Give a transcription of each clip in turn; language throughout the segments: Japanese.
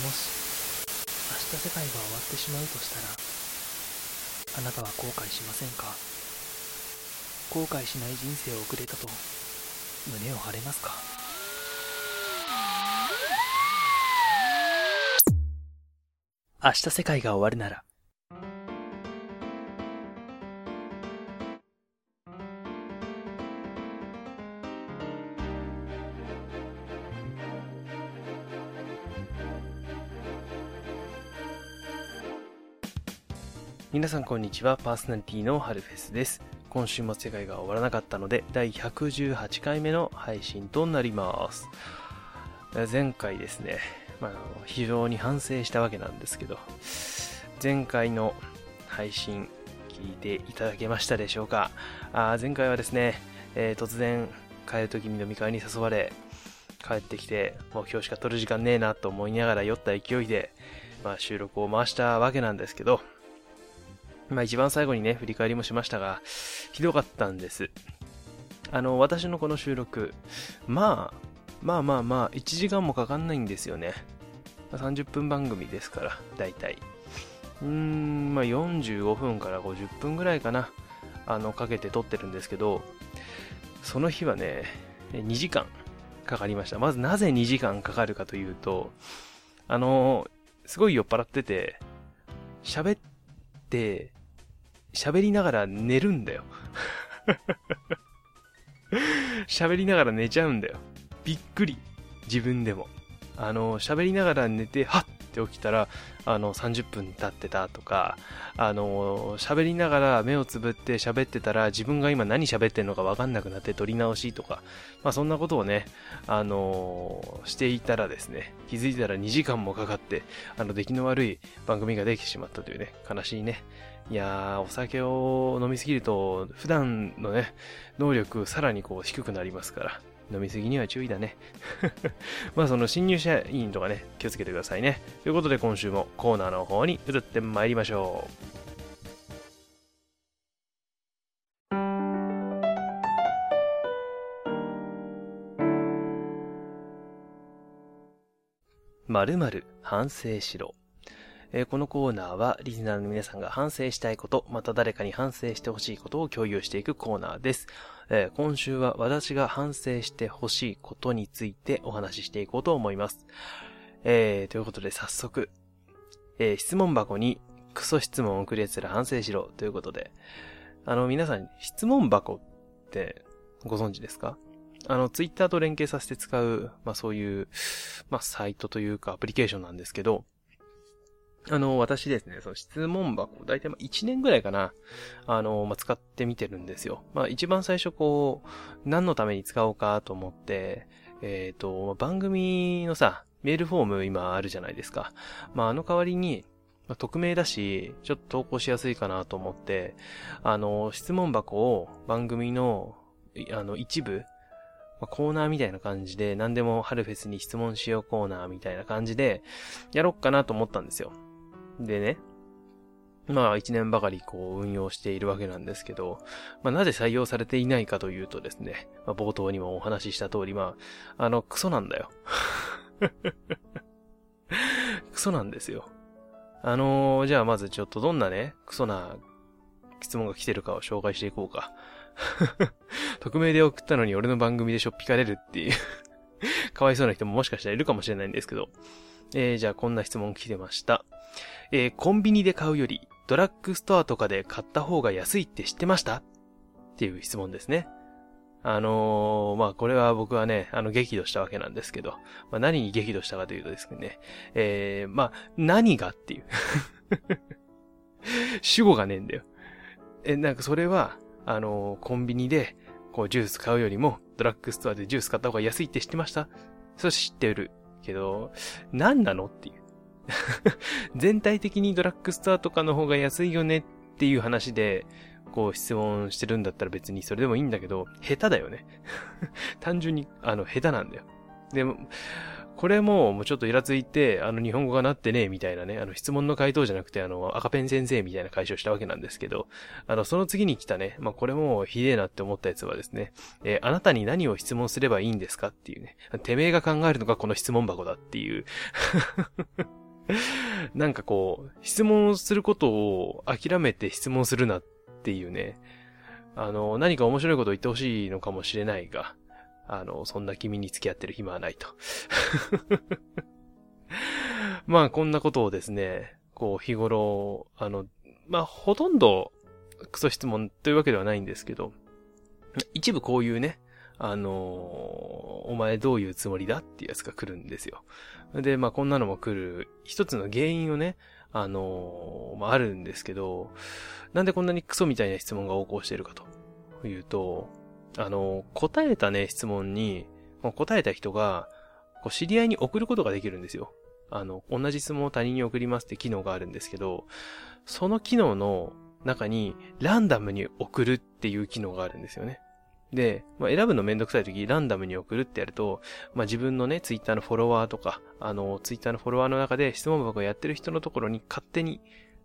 もし明日世界が終わってしまうとしたらあなたは後悔しませんか？後悔しない人生を送れたと胸を張れますか？明日世界が終わるなら皆さんこんにちは、パーソナリティのハルフェスです。今週も世界が終わらなかったので、第118回目の配信となります。前回ですね、まあ、非常に反省したわけなんですけど、前回の配信聞いていただけましたでしょうか？あ前回はですね、えー、突然帰る時に飲み会に誘われ、帰ってきて、もう今日しか撮る時間ねえなと思いながら酔った勢いで、まあ、収録を回したわけなんですけど、まあ一番最後にね、振り返りもしましたが、ひどかったんです。あの、私のこの収録、まあ、まあまあまあ、1時間もかかんないんですよね。30分番組ですから、だいたい。うーん、まあ45分から50分ぐらいかな、あの、かけて撮ってるんですけど、その日はね、2時間かかりました。まずなぜ2時間かかるかというと、あの、すごい酔っ払ってて、喋って、喋りながら寝るんだよ。喋りながら寝ちゃうんだよ。びっくり。自分でも。あの、喋りながら寝て、はっって起きたら、あの、30分経ってたとか、あの、喋りながら目をつぶって喋ってたら、自分が今何喋ってんのかわかんなくなって撮り直しとか、まあそんなことをね、あの、していたらですね、気づいたら2時間もかかって、あの、出来の悪い番組ができてしまったというね、悲しいね、いやー、お酒を飲みすぎると、普段のね、能力さらにこう低くなりますから、飲みすぎには注意だね。まあその新入社員とかね、気をつけてくださいね。ということで今週もコーナーの方に移ってまいりましょう。まるまる反省しろ。えー、このコーナーはリスナーの皆さんが反省したいこと、また誰かに反省してほしいことを共有していくコーナーです。えー、今週は私が反省してほしいことについてお話ししていこうと思います。えー、ということで早速、えー、質問箱にクソ質問を送る奴ら反省しろということで、あの皆さん質問箱ってご存知ですか？あの、ツイッターと連携させて使う、まあそういう、まあサイトというかアプリケーションなんですけど、あの、私ですね、その質問箱、だいたい1年ぐらいかな、あの、まあ、使ってみてるんですよ。まあ、一番最初こう、何のために使おうかと思って、えっ、ー、と、番組のさ、メールフォーム今あるじゃないですか。まあ、あの代わりに、まあ、匿名だし、ちょっと投稿しやすいかなと思って、あの、質問箱を番組の、あの、一部、まあ、コーナーみたいな感じで、何でも春フェスに質問しようコーナーみたいな感じで、やろっかなと思ったんですよ。でね、まあ一年ばかりこう運用しているわけなんですけど、まあなぜ採用されていないかというとですね、まあ冒頭にもお話しした通り、まあ、あの、クソなんだよ。クソなんですよ。あのー、じゃあまずちょっとどんなね、クソな質問が来てるかを紹介していこうか。匿名で送ったのに俺の番組でしょっぴかれるっていう かわいそうな人ももしかしたらいるかもしれないんですけど。えー、じゃあこんな質問来てました。えー、コンビニで買うより、ドラッグストアとかで買った方が安いって知ってました？っていう質問ですね。あのー、まあ、これは僕はね、あの、激怒したわけなんですけど、まあ、何に激怒したかというとですね、えー、まあ、何がっていう 主語がねえんだよ。え、なんかそれは、あのー、コンビニで、こう、ジュース買うよりも、ドラッグストアでジュース買った方が安いって知ってました？それ知ってる。けど、何なのっていう。全体的にドラッグストアとかの方が安いよねっていう話で、こう質問してるんだったら別にそれでもいいんだけど、下手だよね。単純に、あの、下手なんだよ。でも、これも、もうちょっとイラついて、あの、日本語がなってねえ、みたいなね、あの、質問の回答じゃなくて、あの、赤ペン先生みたいな解消したわけなんですけど、あの、その次に来たね、まあ、これもひでえなって思ったやつはですね、えー、あなたに何を質問すればいいんですかっていうね、てめえが考えるのがこの質問箱だっていう なんかこう、質問することを諦めて質問するなっていうね、あの、何か面白いことを言ってほしいのかもしれないが、あの、そんな君に付き合ってる暇はないと。まあ、こんなことをですね、こう、日頃、あの、まあ、ほとんど、クソ質問というわけではないんですけど、一部こういうね、あの、お前どういうつもりだっていうやつが来るんですよ。で、まあこんなのも来る、一つの原因をね、あの、まああるんですけど、なんでこんなにクソみたいな質問が横行しているかというと、あの、答えたね、質問に、答えた人が、こう知り合いに送ることができるんですよ。あの、同じ質問を他人に送りますって機能があるんですけど、その機能の中にランダムに送るっていう機能があるんですよね。で、まあ、選ぶのめんどくさい時、ランダムに送るってやると、まあ、自分のね、ツイッターのフォロワーとか、あの、ツイッターのフォロワーの中で質問箱をやってる人のところに勝手に、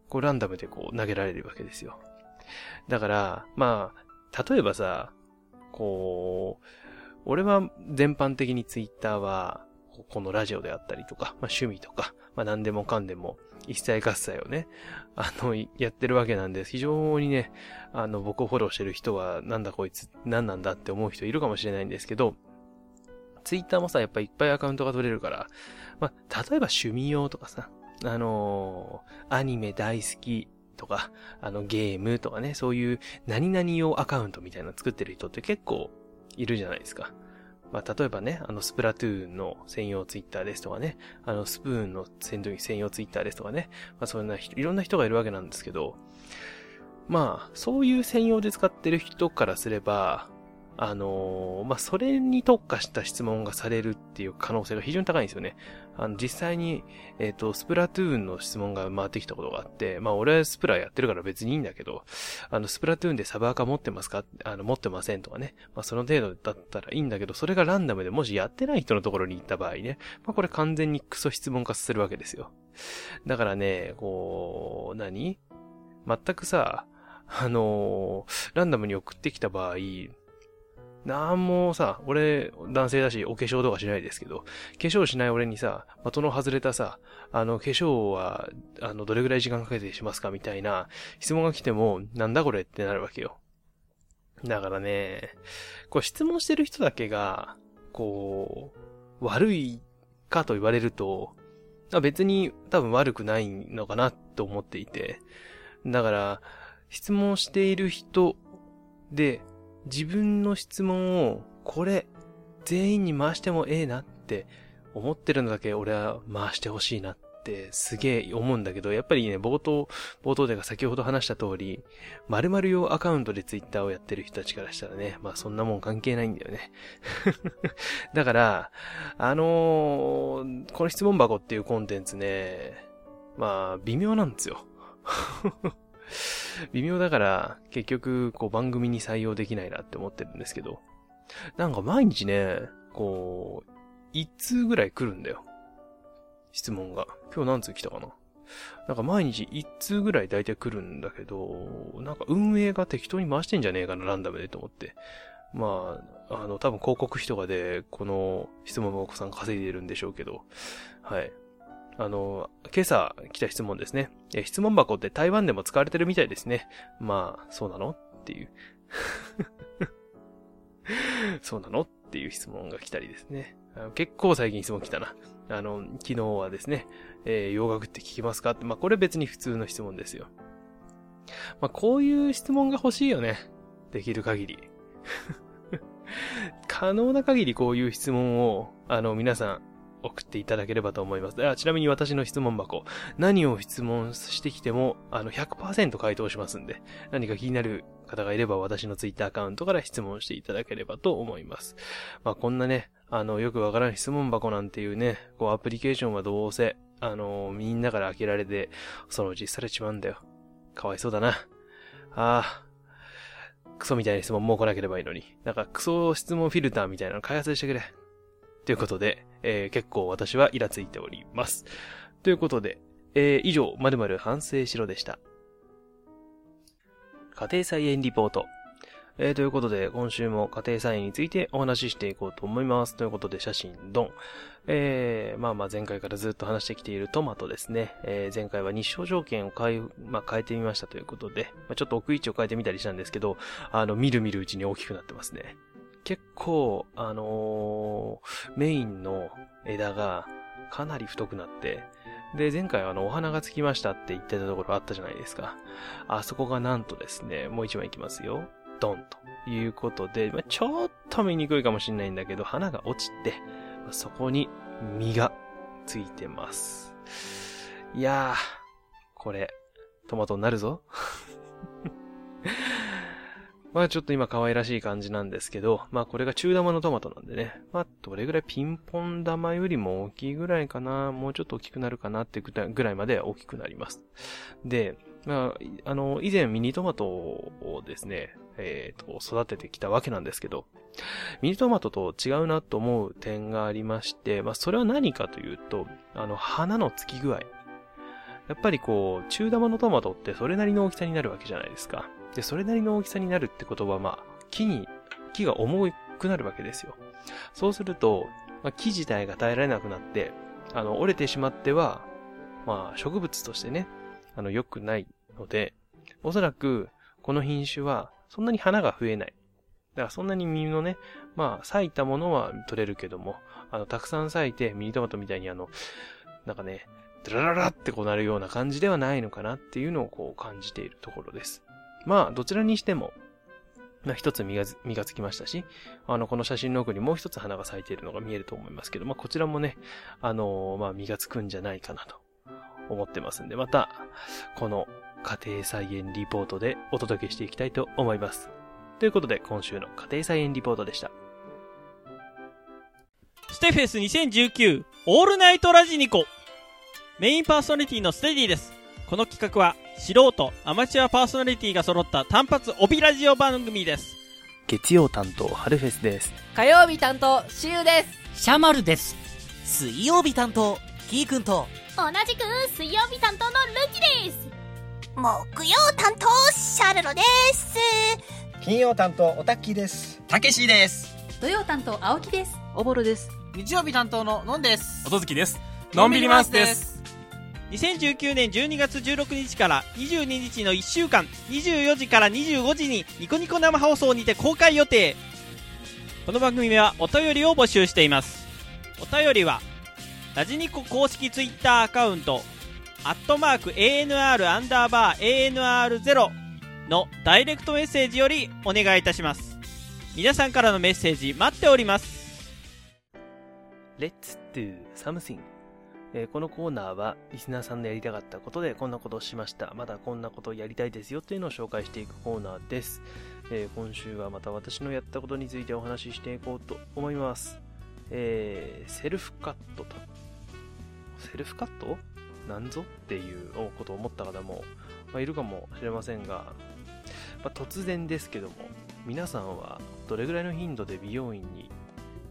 こう、ランダムでこう、投げられるわけですよ。だから、まあ、例えばさ、こう、俺は全般的にツイッターは、このラジオであったりとか、まあ、趣味とか、まあ、何でもかんでも、一切合切をね、あの、やってるわけなんです。非常にね、あの、僕をフォローしてる人は、なんだこいつ、何なんだって思う人いるかもしれないんですけど、ツイッターもさ、やっぱいっぱいアカウントが取れるから、まあ、例えば趣味用とかさ、あのー、アニメ大好きとか、あの、ゲームとかね、そういう何々用アカウントみたいなの作ってる人って結構いるじゃないですか。まあ、例えばね、あの、スプラトゥーンの専用ツイッターですとかね、あの、スプーンの専用ツイッターですとかね、まあ、そんな、いろんな人がいるわけなんですけど、まあ、そういう専用で使ってる人からすれば、あのー、まあ、それに特化した質問がされるっていう可能性が非常に高いんですよね。あの、実際に、えっ、ー、と、スプラトゥーンの質問が回ってきたことがあって、まあ、俺はスプラやってるから別にいいんだけど、あの、スプラトゥーンでサバーカ持ってますか？あの、持ってませんとかね。まあ、その程度だったらいいんだけど、それがランダムでもしやってない人のところに行った場合ね、まあ、これ完全にクソ質問化するわけですよ。だからね、こう、何？全くさ、あのー、ランダムに送ってきた場合、なんもさ、俺、男性だし、お化粧とかしないですけど、化粧しない俺にさ、的の外れたさ、あの、化粧は、あの、どれぐらい時間かけてしますかみたいな質問が来ても、なんだこれってなるわけよ。だからね、こう質問してる人だけが、こう、悪いかと言われると、別に多分悪くないのかなと思っていて、だから、質問している人で、自分の質問を、これ、全員に回してもええなって思ってるのだけ俺は回してほしいなってすげえ思うんだけど、やっぱりね、冒頭、冒頭でが先ほど話した通り、〇〇用アカウントでツイッターをやってる人たちからしたらね、まあそんなもん関係ないんだよね。だから、あのー、この質問箱っていうコンテンツね、まあ微妙なんですよ。微妙だから、結局、こう番組に採用できないなって思ってるんですけど、なんか毎日ね、こう、一通ぐらい来るんだよ。質問が。今日何通来たかな？なんか毎日一通ぐらい大体来るんだけど、なんか運営が適当に回してんじゃねえかな、ランダムでと思って。まあ、あの、多分広告費とかで、この質問のお子さん稼いでるんでしょうけど、はい。あの、今朝来た質問ですね。え質問箱って台湾でも使われてるみたいですね。まあ、そうなの？っていう。そうなの？っていう質問が来たりですね。結構最近質問来たな。あの、昨日はですね、えー、洋楽って聞きますか？って、まあこれ別に普通の質問ですよ。まあこういう質問が欲しいよね。できる限り。可能な限りこういう質問を、あの、皆さん、送っていただければと思います。あちなみに私の質問箱、何を質問してきても、あの、100%回答しますんで、何か気になる方がいれば私のツイッターアカウントから質問していただければと思います。まあ、こんなね、あの、よくわからん質問箱なんていうね、こう、アプリケーションはどうせ、あの、みんなから開けられて、そのうちされちまうんだよ。かわいそうだな。ああ。クソみたいな質問もう来なければいいのに。なんかクソ質問フィルターみたいなの開発してくれ。ということで、えー、結構私はイラついております。ということで、えー、以上、まるまる反省しろでした。家庭菜園リポート。えー、ということで、今週も家庭菜園についてお話ししていこうと思います。ということで、写真ドン。えー、まあまあ前回からずっと話してきているトマトですね。えー、前回は日照条件を変え、まあ変えてみましたということで、まあ、ちょっと置く位置を変えてみたりしたんですけど、あの、見る見るうちに大きくなってますね。結構、あのー、メインの枝がかなり太くなって、で、前回あの、お花がつきましたって言ってたところあったじゃないですか。あそこがなんとですね、もう一枚いきますよ。ドンということで、まあ、ちょっと見にくいかもしれないんだけど、花が落ちて、まあ、そこに実がついてます。いやー、これ、トマトになるぞ。まあちょっと今可愛らしい感じなんですけど、まあこれが中玉のトマトなんでね。まあどれぐらいピンポン玉よりも大きいぐらいかな、もうちょっと大きくなるかなってぐらいまで大きくなります。で、まあ、あの、以前ミニトマトをですね、えっ、ー、と、育ててきたわけなんですけど、ミニトマトと違うなと思う点がありまして、まあそれは何かというと、あの、花のつき具合。やっぱりこう、中玉のトマトってそれなりの大きさになるわけじゃないですか。で、それなりの大きさになるってことは、まあ、木に、木が重くなるわけですよ。そうすると、まあ、木自体が耐えられなくなって、あの、折れてしまっては、まあ、植物としてね、あの、良くないので、おそらく、この品種は、そんなに花が増えない。だからそんなに実のね、まあ、咲いたものは取れるけども、あの、たくさん咲いて、ミニトマトみたいにあの、なんかね、ドラララってこうなるような感じではないのかなっていうのをこう感じているところです。まあ、どちらにしても、まあ、一つ実が、実がつきましたし、あの、この写真の奥にもう一つ花が咲いているのが見えると思いますけど、まあ、こちらもね、あのー、まあ、実がつくんじゃないかなと思ってますんで、また、この家庭菜園リポートでお届けしていきたいと思います。ということで、今週の家庭菜園リポートでした。ステフェス2019オールナイトラジニコメインパーソナリティのステディです。この企画は素人、アマチュアパーソナリティが揃った単発帯ラジオ番組です。月曜担当、春フェスです。火曜日担当、シュウです。シャマルです。水曜日担当、キーくんと、同じく水曜日担当のルキです。木曜担当、シャルロです。金曜担当、オタッキーです。たけしです。土曜担当、青木です。おぼるです。日曜日担当ののんです。音月です。のんびりマウスです。2019年12月16日から22日の1週間24時から25時にニコニコ生放送にて公開予定。この番組はお便りを募集しています。お便りはラジニコ公式ツイッターアカウントアットマーク ANR アンダーバー ANR0 のダイレクトメッセージよりお願いいたします。皆さんからのメッセージ待っております。Let's do something. えー、このコーナーはリスナーさんのやりたかったことでこんなことをしました。まだこんなことをやりたいですよというのを紹介していくコーナーです。えー、今週はまた私のやったことについてお話ししていこうと思います。えー、セルフカットと。セルフカット？なんぞっていうことを思った方も、まあ、いるかもしれませんが、まあ、突然ですけども、皆さんはどれぐらいの頻度で美容院に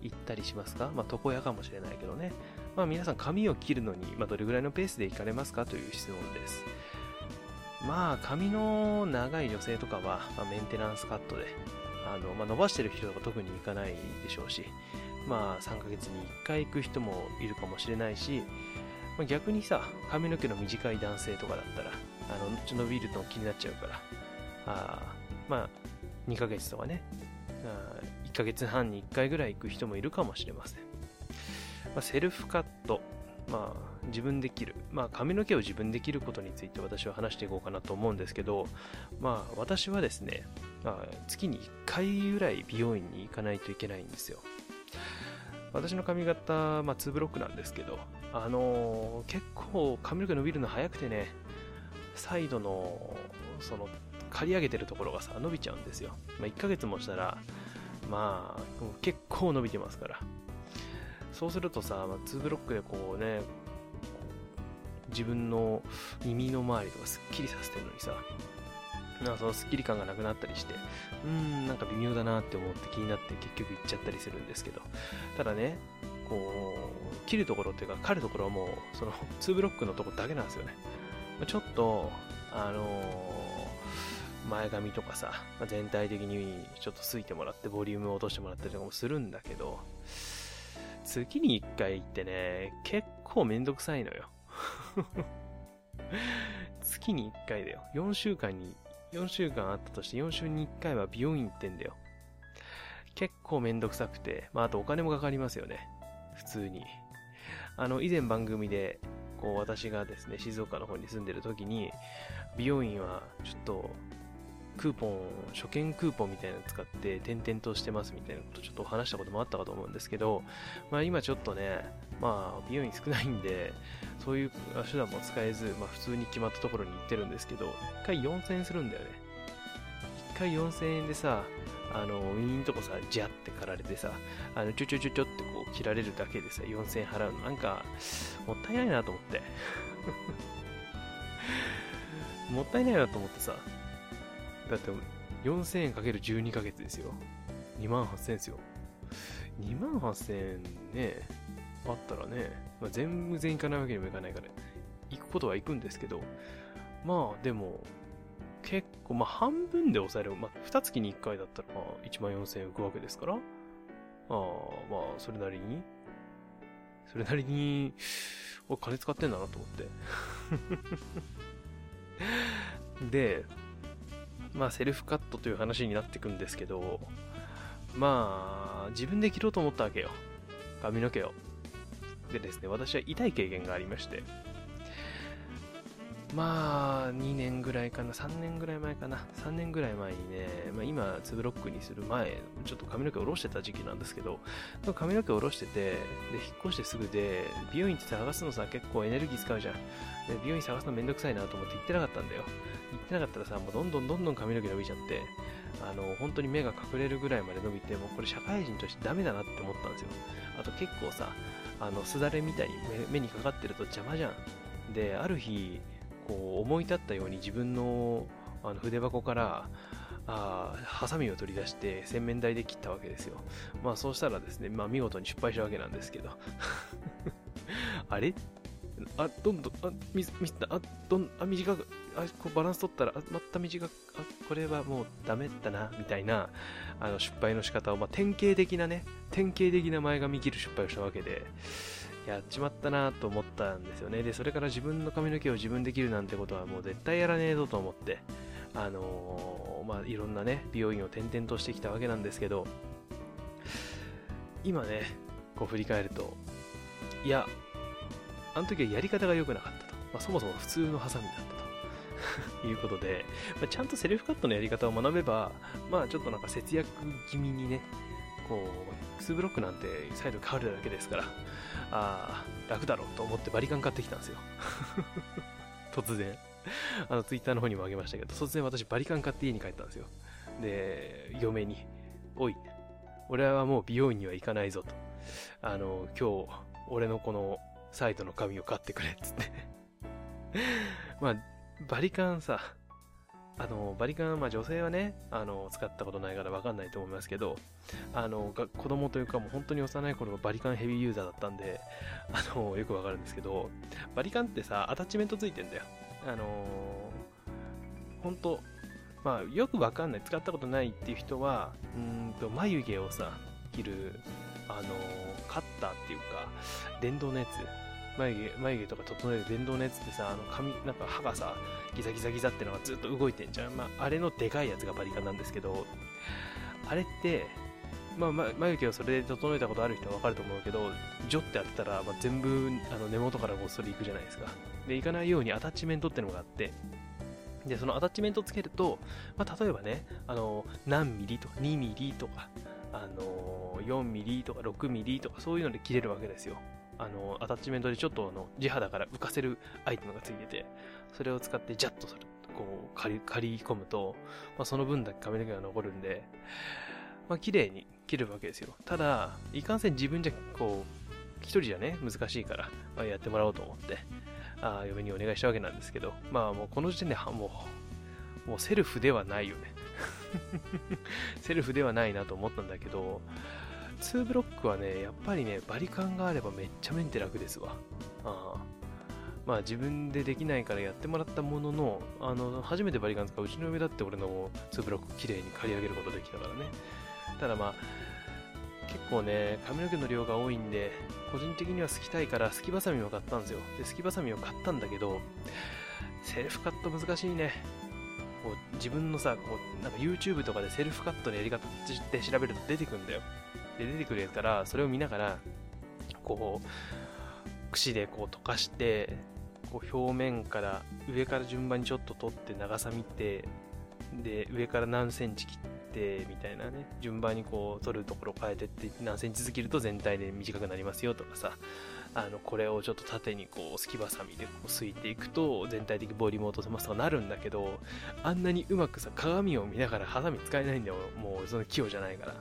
行ったりしますか？まあ、床屋かもしれないけどね。まあ、皆さん髪を切るのに、まあ、どれぐらいのペースで行かれますかという質問です。まあ、髪の長い女性とかは、まあ、メンテナンスカットで、あの、まあ、伸ばしてる人とか特に行かないでしょうし、まあ、3ヶ月に1回行く人もいるかもしれないし、まあ、逆にさ、髪の毛の短い男性とかだったら、あの、ちょ伸びるの気になっちゃうから、あまあ、2ヶ月とかね、あ1ヶ月半に1回ぐらい行く人もいるかもしれません。まあ、セルフカット、まあ、自分で切る、まあ、髪の毛を自分で切ることについて私は話していこうかなと思うんですけど、まあ、私はですね、まあ、月に1回ぐらい美容院に行かないといけないんですよ。私の髪型、まあ、2ブロックなんですけど、あのー、結構髪の毛伸びるの早くてね、サイドの、その、刈り上げてるところがさ、伸びちゃうんですよ。まあ、1ヶ月もしたら、まあ、結構伸びてますから。そうするとさ、まあ、2ブロックでこうね、自分の耳の周りとかすっきりさせてるのにさ、なんかそのスッキリ感がなくなったりして、うーん、なんか微妙だなって思って気になって結局行っちゃったりするんですけど、ただね、こう、切るところっていうか、刈るところはもう、その、2ブロックのとこだけなんですよね。ちょっと、あのー、前髪とかさ、全体的にちょっとすいてもらって、ボリュームを落としてもらったりとかもするんだけど、月に1回行ってね、結構めんどくさいのよ。月に1回だよ。4週間に、4週間あったとして4週に1回は美容院行ってんだよ。結構めんどくさくて、まああとお金もかかりますよね。普通に。あの、以前番組で、こう私がですね、静岡の方に住んでる時に、美容院はちょっとクーポン、初見クーポンみたいなの使って転々としてますみたいなことちょっと話したこともあったかと思うんですけど、まあ今ちょっとね、まあ美容院少ないんで、そういう手段も使えず、まあ普通に決まったところに行ってるんですけど、1回4000円するんだよね。1回4000円でさ、あの、ウィーンとこさ、ジャって刈られてさ、あの、ちょちょちょちょってこう切られるだけでさ、4000円払うの、なんか、もったいないなと思って。もったいないなと思ってさ、だって4000円かける12ヶ月ですよ。2万8000円ですよ。2万8000円ね、あったらね、まあ、全然行かないわけにもいかないから、行くことは行くんですけど、まあでも、結構、まあ半分で抑える。まあ2月に1回だったら、まあ1万4000円浮くわけですから、ああ、まあそれなりに、それなりに、お金使ってんだなと思って。で、まあセルフカットという話になっていくんですけど、まあ、自分で切ろうと思ったわけよ。髪の毛を。でですね、私は痛い経験がありまして、まあ、2年ぐらいかな、3年ぐらい前かな、3年ぐらい前にね、まあ、今、ツブロックにする前、ちょっと髪の毛を下ろしてた時期なんですけど、髪の毛を下ろしてて、で、引っ越してすぐで、美容院って探すのさ、結構エネルギー使うじゃん。で、美容院探すのめんどくさいなと思って行ってなかったんだよ。行ってなかったらさ、もうどんどんどんどん髪の毛伸びちゃって、あの、本当に目が隠れるぐらいまで伸びて、もうこれ社会人としてダメだなって思ったんですよ。あと結構さ、あの、すだれみたいに目にかかってると邪魔じゃん。で、ある日、こう思い立ったように自分のあの筆箱からあハサミを取り出して洗面台で切ったわけですよ。まあそうしたらですね、まあ見事に失敗したわけなんですけど。あれ？あ、どんどん、あ、ミス、ミスった、あ、どん、あ、短く、あ、こうバランス取ったら、あ、また短く、あ、これはもうダメだな、みたいな、あの、失敗の仕方を、まあ、典型的なね、典型的な前髪切る失敗をしたわけで、やっちまったなと思ったんですよね。で、それから自分の髪の毛を自分で切るなんてことはもう絶対やらねえぞと思って、あのー、まあ、いろんなね、美容院を転々としてきたわけなんですけど、今ね、こう振り返ると、いや、あの時はやり方が良くなかったと。まあ、そもそも普通のハサミだったと いうことで、まあ、ちゃんとセルフカットのやり方を学べば、まあちょっとなんか節約気味にね、こうう、2ブロックなんて再度変わるだけですから、ああ、楽だろうと思ってバリカン買ってきたんですよ。突然。あの、ツイッターの方にもあげましたけど、突然私バリカン買って家に帰ったんですよ。で、嫁に、おい、俺はもう美容院には行かないぞと。あの、今日、俺のこのサイトの髪を買ってくれ、つって まあ、バリカンさ、あの、バリカン、まあ女性はね、あの、使ったことないからわかんないと思いますけど、あの、子供というかもう本当に幼い頃のバリカンヘビーユーザーだったんで、あの、よくわかるんですけど、バリカンってさ、アタッチメントついてんだよ。あの、本当まあ、よくわかんない、使ったことないっていう人は、うんと、眉毛をさ、切る、あの、カッターっていうか、電動のやつ、眉毛、眉毛とか整える電動のやつってさ、あの髪、なんか歯がさ、ギザギザギザってのがずっと動いてんじゃん。まあ、あれのでかいやつがバリカンなんですけど、あれって、まあ、眉毛をそれで整えたことある人はわかると思うけど、ジョって当てたら、まあ、全部、あの、根元からごっそりいくじゃないですか。で、いかないようにアタッチメントってのがあって、で、そのアタッチメントつけると、まあ、例えばね、あの、何ミリとか2ミリとか、あの、4ミリとか6ミリとかそういうので切れるわけですよ。あの、アタッチメントでちょっとあの、地肌から浮かせるアイテムがついてて、それを使ってジャッとする。こう、借り、借り込むと、まあ、その分だけ髪の毛が残るんで、まあ、綺麗に切るわけですよ。ただ、いかんせん自分じゃ、こう、一人じゃね、難しいから、まあ、やってもらおうと思って、あ嫁にお願いしたわけなんですけど、まあもうこの時点で、もう、もうセルフではないよね。セルフではないなと思ったんだけど、2ブロックはね、やっぱりね、バリカンがあればめっちゃメンテ楽ですわ。あまあ自分でできないからやってもらったものの、あの、初めてバリカン使ううちの上だって俺の2ブロック綺麗に刈り上げることできたからね。ただまあ、結構ね、髪の毛の量が多いんで、個人的にはすきたいから、すきバサミを買ったんですよ。で、すきバサミを買ったんだけど、セルフカット難しいね。こう自分のさ、こう、なんか YouTube とかでセルフカットのやり方って調べると出てくるんだよ。で、出てくるやつから、それを見ながら、こう、櫛でこう溶かして、こう表面から上から順番にちょっと取って長さ見てで上から何センチ切ってみたいなね順番にこう取るところ変えてって何センチずつ切ると全体で短くなりますよとかさあのこれをちょっと縦にこうすきばさみでこうすいていくと全体的ボリュームを落とせますとかなるんだけどあんなにうまくさ鏡を見ながらハサミ使えないんだよもうその器用じゃないから。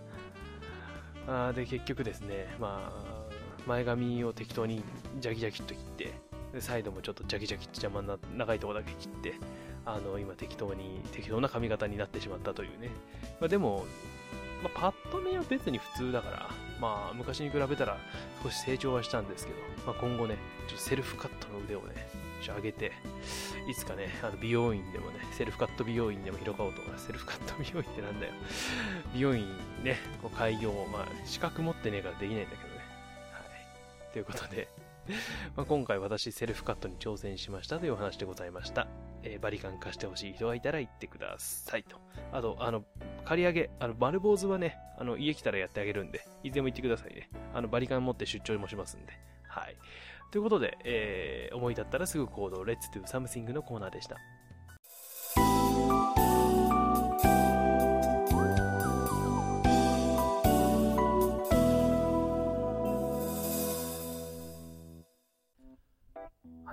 あで結局ですねまあ前髪を適当にジャキジャキっと切ってでサイドもちょっとジャキジャキって邪魔な長いとこだけ切ってあの今適当に適当な髪型になってしまったというね、まあ、でも、まあ、パッと見は別に普通だから。まあ昔に比べたら少し成長はしたんですけど、まあ、今後ねちょっとセルフカットの腕をね上げていつかねあの美容院でもねセルフカット美容院でも広がおうとかセルフカット美容院ってなんだよ。美容院ねこう開業まあ資格持ってねえからできないんだけどね。はい。ということでまあ今回私セルフカットに挑戦しましたというお話でございました。えー、バリカン貸してほしい人がいたら言ってくださいと。あと、あの、刈り上げ、あの、丸坊主はね、あの、家来たらやってあげるんで、いつでも行ってくださいね。あの、バリカン持って出張もしますんで。はい。ということで、えー、思い立ったらすぐ行動、 Let's Do Something のコーナーでした。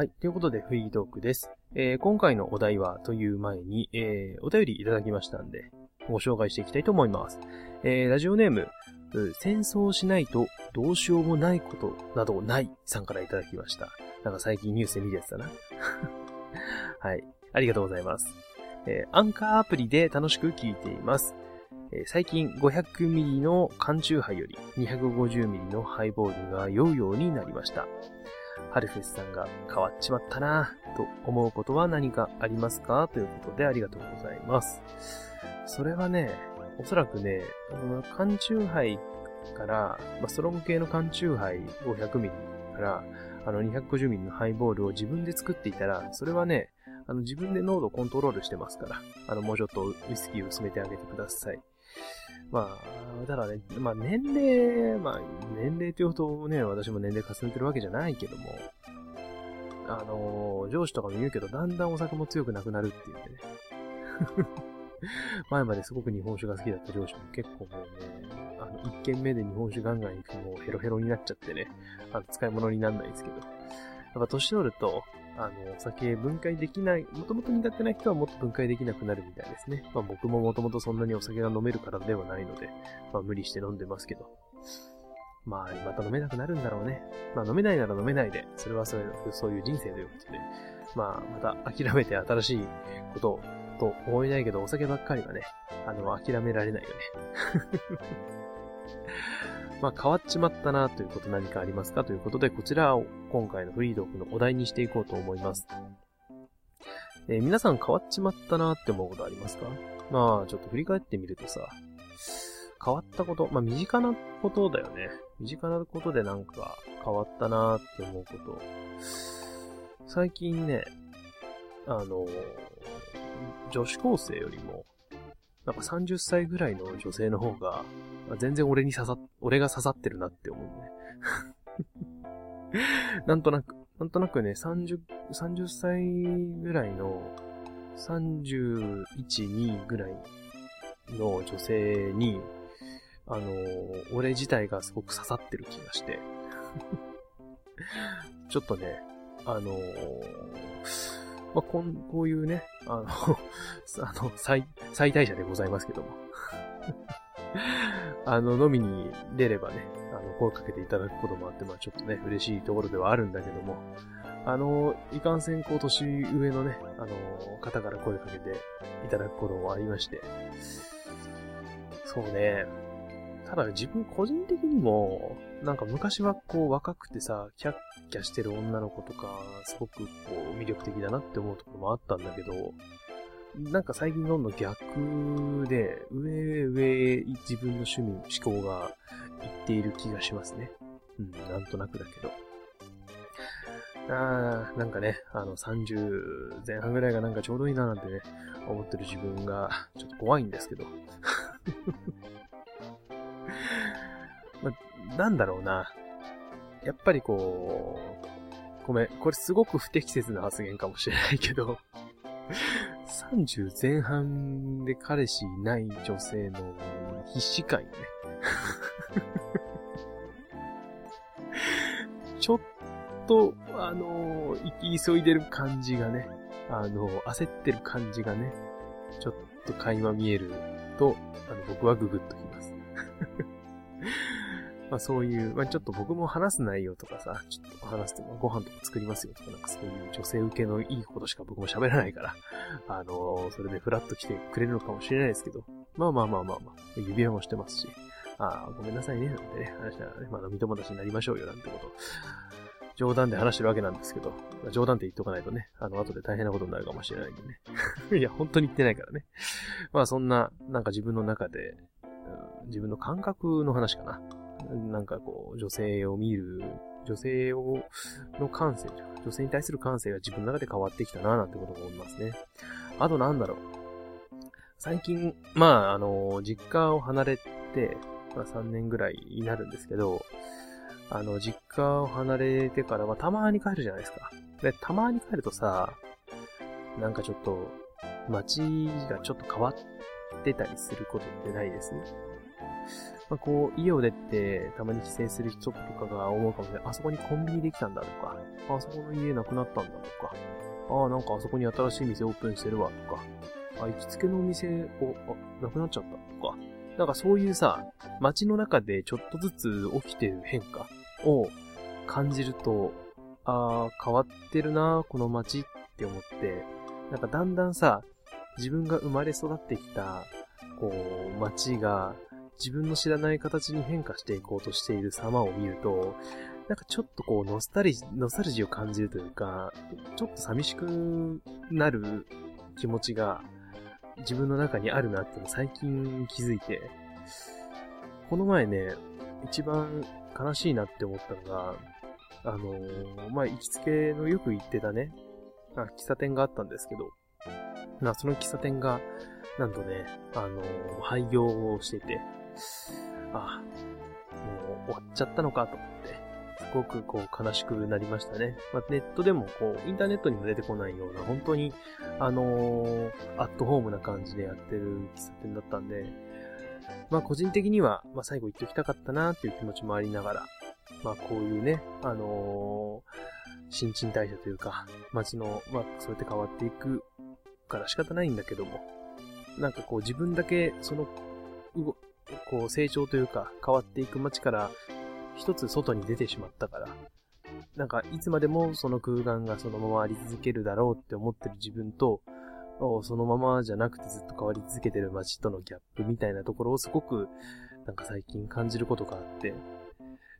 はい。ということで、フリートークです。えー、今回のお題はという前に、えー、お便りいただきましたんで、ご紹介していきたいと思います。えー、ラジオネーム、戦争しないとどうしようもないことなどないさんからいただきました。なんか最近ニュースで見るやつだな。はい。ありがとうございます。えー、アンカーアプリで楽しく聞いています。えー、最近 500ml の缶中杯より 250ml のハイボールが酔うようになりました。ハルフェスさんが変わっちまったなぁと思うことは何かありますか？ということでありがとうございます。それはね、おそらくね、缶中杯から、まあ、ストロング系の缶中杯 500ml から、あの 250ml のハイボールを自分で作っていたら、それはね、あの自分で濃度コントロールしてますから、あのもうちょっとウイスキーを薄めてあげてください。まあ、ただね、まあ年齢、まあ年齢というとね、私も年齢重ねてるわけじゃないけども、あのー、上司とかも言うけど、だんだんお酒も強くなくなるって言ってね。前まですごく日本酒が好きだった上司も結構もうね、あの、一軒目で日本酒ガンガン行くともうヘロヘロになっちゃってね、あの、使い物になんないですけど。やっぱ年取ると、あの、お酒分解できない、もともと苦手な人はもっと分解できなくなるみたいですね。まあ僕ももともとそんなにお酒が飲めるからではないので、まあ無理して飲んでますけど。まあ、また飲めなくなるんだろうね。まあ飲めないなら飲めないで、それはそういうそういう人生ということで、まあまた諦めて新しいこと、と思えないけど、お酒ばっかりはね、あの、諦められないよね。まあ変わっちまったなということ何かありますかということで、こちらを今回のフリードークのお題にしていこうと思います。えー、皆さん変わっちまったなって思うことありますか？まあちょっと振り返ってみるとさ、変わったこと、まあ身近なことだよね。身近なことでなんか変わったなって思うこと。最近ね、あの、女子高生よりも、なんか30歳ぐらいの女性の方が、全然俺に刺さ、俺が刺さってるなって思うね。なんとなく、なんとなくね、30、30歳ぐらいの、31、2ぐらいの女性に、あの、俺自体がすごく刺さってる気がして。ちょっとね、あのまあ、こん、こういうね、あの あの、最、最大者でございますけども。あの、飲みに出ればね、あの、声かけていただくこともあって、まあちょっとね、嬉しいところではあるんだけども、あの、いかんせん、こう、年上のね、あの、方から声かけていただくこともありまして、そうね、ただ自分個人的にも、なんか昔はこう若くてさ、キャッキャしてる女の子とか、すごくこう魅力的だなって思うところもあったんだけど、なんか最近どんどん逆で、上へ上へ自分の趣味、思考がいっている気がしますね。うん、なんとなくだけど。あー、なんかね、あの、30前半ぐらいがなんかちょうどいいななんてね、思ってる自分が、ちょっと怖いんですけど。ま、なんだろうな。やっぱりこう、ごめん、これすごく不適切な発言かもしれないけど、30前半で彼氏いない女性の必死感ね。ちょっと、あの、行き急いでる感じがね、あの、焦ってる感じがね、ちょっと垣間見えると、あの、僕はググッとき ま。あそういう、まあちょっと僕も話す内容とかさ、ちょっと話すとご飯とか作りますよとか、なんかそういう女性受けのいいことしか僕も喋らないから、あのー、それでフラッと来てくれるのかもしれないですけど、まあまあまあまあまあ、指輪もしてますし、ああ、ごめんなさいね、なんてね、話しながらね、まあ飲み友達になりましょうよ、なんてこと。冗談で話してるわけなんですけど、冗談って言っとかないとね、あの、後で大変なことになるかもしれないんでね。いや、本当に言ってないからね。まあそんな、なんか自分の中で、自分の感覚の話かな。なんかこう、女性を見る、女性を、の感性じゃ女性に対する感性が自分の中で変わってきたな、なんてことも思いますね。あとなんだろう。最近、まあ、あの、実家を離れて、まあ3年ぐらいになるんですけど、あの、実家を離れてからはたまに帰るじゃないですか。で、たまに帰るとさ、なんかちょっと、街がちょっと変わってたりすることってないですね。まあ、こう、家を出て、たまに帰省する人とかが思うかもしれない。あそこにコンビニできたんだとか、あそこの家なくなったんだとか、ああ、なんかあそこに新しい店オープンしてるわとか、あ、行きつけのお店、お、あ、なくなっちゃったとか、なんかそういうさ、街の中でちょっとずつ起きてる変化を感じると、ああ、変わってるな、この街って思って、なんかだんだんさ、自分が生まれ育ってきた、こう、街が、自分の知らない形に変化していこうとしている様を見ると、なんかちょっとこう、ノスタルジ、ノスタルジーを感じるというか、ちょっと寂しくなる気持ちが自分の中にあるなって最近気づいて、この前ね、一番悲しいなって思ったのが、あのー、まあ、行きつけのよく行ってたね、あ、喫茶店があったんですけど、まあ、その喫茶店が、なんとね、あのー、廃業をしていて、あ、もう終わっちゃったのかと思って、すごくこう悲しくなりましたね。まあ、ネットでもこう、インターネットにも出てこないような、本当に、あのー、アットホームな感じでやってる喫茶店だったんで、まあ個人的には、まあ最後言っておきたかったなっていう気持ちもありながら、まあこういうね、あのー、新陳代謝というか、街の、まあそうやって変わっていくから仕方ないんだけども、なんかこう自分だけその、こう成長というか変わっていく街から一つ外に出てしまったから、なんかいつまでもその空間がそのままあり続けるだろうって思ってる自分と、そのままじゃなくてずっと変わり続けてる街とのギャップみたいなところをすごくなんか最近感じることがあって、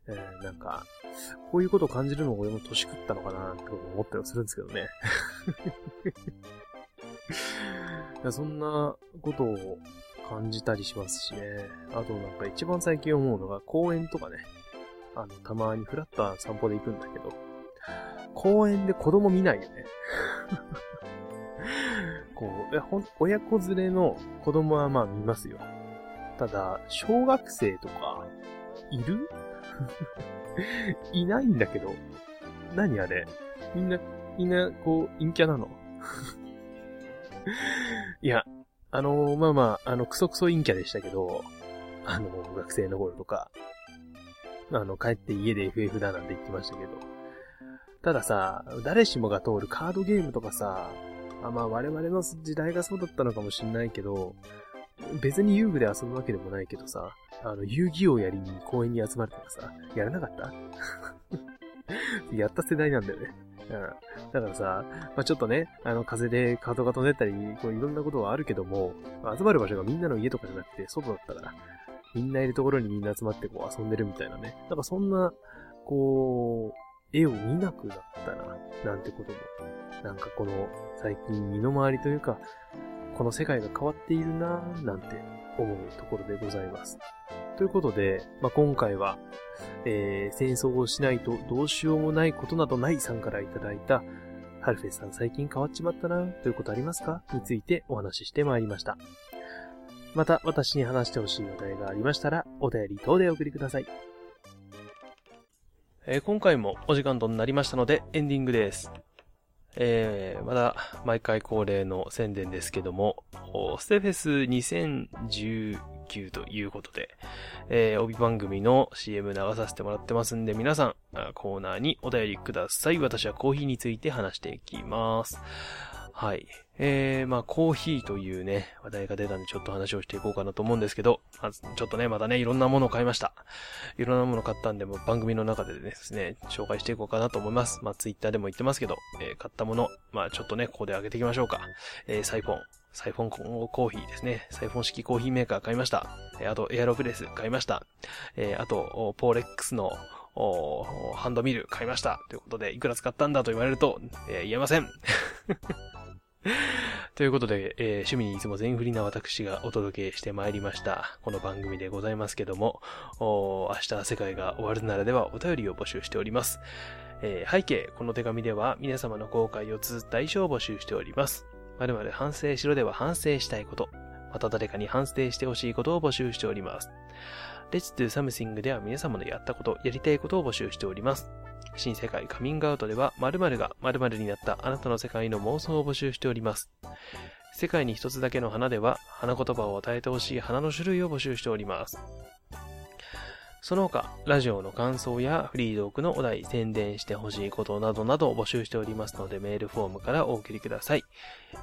えー、なんか、こういうことを感じるのも俺も年食ったのかなって思ったりはするんですけどね。そんなことを感じたりしますしね。あとなんか一番最近思うのが公園とかね。あの、たまにフラット散歩で行くんだけど、公園で子供見ないよね。こう、ほん、親子連れの子供はまあ見ますよ。ただ、小学生とか、いる？いないんだけど。何あれ？みんな、みんな、こう、陰キャなの？いや、あのー、まあまあ、あの、クソクソ陰キャでしたけど、あの、学生の頃とか、あの、帰って家で FF だなんて言ってましたけど、たださ、誰しもが通るカードゲームとかさ、あまあ我々の時代がそうだったのかもしんないけど、別に遊具で遊ぶわけでもないけどさ、あの、遊戯王やりに公園に集まるとかさ、やらなかった？やった世代なんだよね。だからさ、まあ、ちょっとね、あの、風でカードが飛んでったり、こういろんなことはあるけども、集まる場所がみんなの家とかじゃなくて、外だったから、みんないるところにみんな集まってこう遊んでるみたいなね。なんかそんな、こう、絵を見なくなったな、なんてことも。なんかこの、最近身の回りというか、この世界が変わっているなぁなんて思うところでございます。ということで、まあ、今回は、えー、戦争をしないとどうしようもないことなどないさんからいただいた、ハルフェスさん最近変わっちまったなということありますか？についてお話ししてまいりました。また私に話してほしいお題がありましたら、お便り等でお送りください。えー、今回もお時間となりましたので、エンディングです。えー、まだ毎回恒例の宣伝ですけども、ステフェス2019ということで、えー、帯番組の CM 流させてもらってますんで、皆さん、コーナーにお便りください。私はコーヒーについて話していきます。はい。えー、まあ、コーヒーというね、話題が出たんでちょっと話をしていこうかなと思うんですけど、まず、ちょっとね、またね、いろんなものを買いました。いろんなもの買ったんで、も番組の中でですね、紹介していこうかなと思います。まあ、ツイッターでも言ってますけど、えー、買ったもの、まあ、ちょっとね、ここで上げていきましょうか。えー、サイフォン。サイフォンコーヒーですね。サイフォン式コーヒーメーカー買いました。あと、エアロプレス買いました。えー、あと、ポーレックスの、ハンドミル買いました。ということで、いくら使ったんだと言われると、えー、言えません。ということで、えー、趣味にいつも全振りな私がお届けしてまいりました。この番組でございますけども、明日世界が終わるならではお便りを募集しております。えー、背景、この手紙では皆様の後悔を綴った遺書を募集しております。〇〇反省しろでは反省したいこと、また誰かに反省してほしいことを募集しております。Let's do something では皆様のやったこと、やりたいことを募集しております。新世界カミングアウトでは〇〇が〇〇になったあなたの世界の妄想を募集しております。世界に一つだけの花では花言葉を与えてほしい花の種類を募集しております。その他、ラジオの感想やフリードークのお題、宣伝してほしいことなどなどを募集しておりますので、メールフォームからお送りください。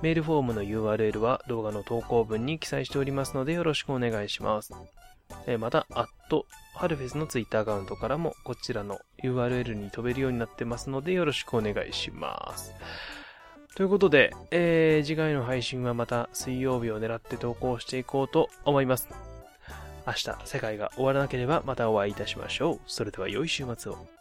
メールフォームの URL は動画の投稿文に記載しておりますので、よろしくお願いします。また、アット、ハルフェスのツイッターアカウントからもこちらの URL に飛べるようになってますのでよろしくお願いします。ということで、えー、次回の配信はまた水曜日を狙って投稿していこうと思います。明日、世界が終わらなければまたお会いいたしましょう。それでは良い週末を。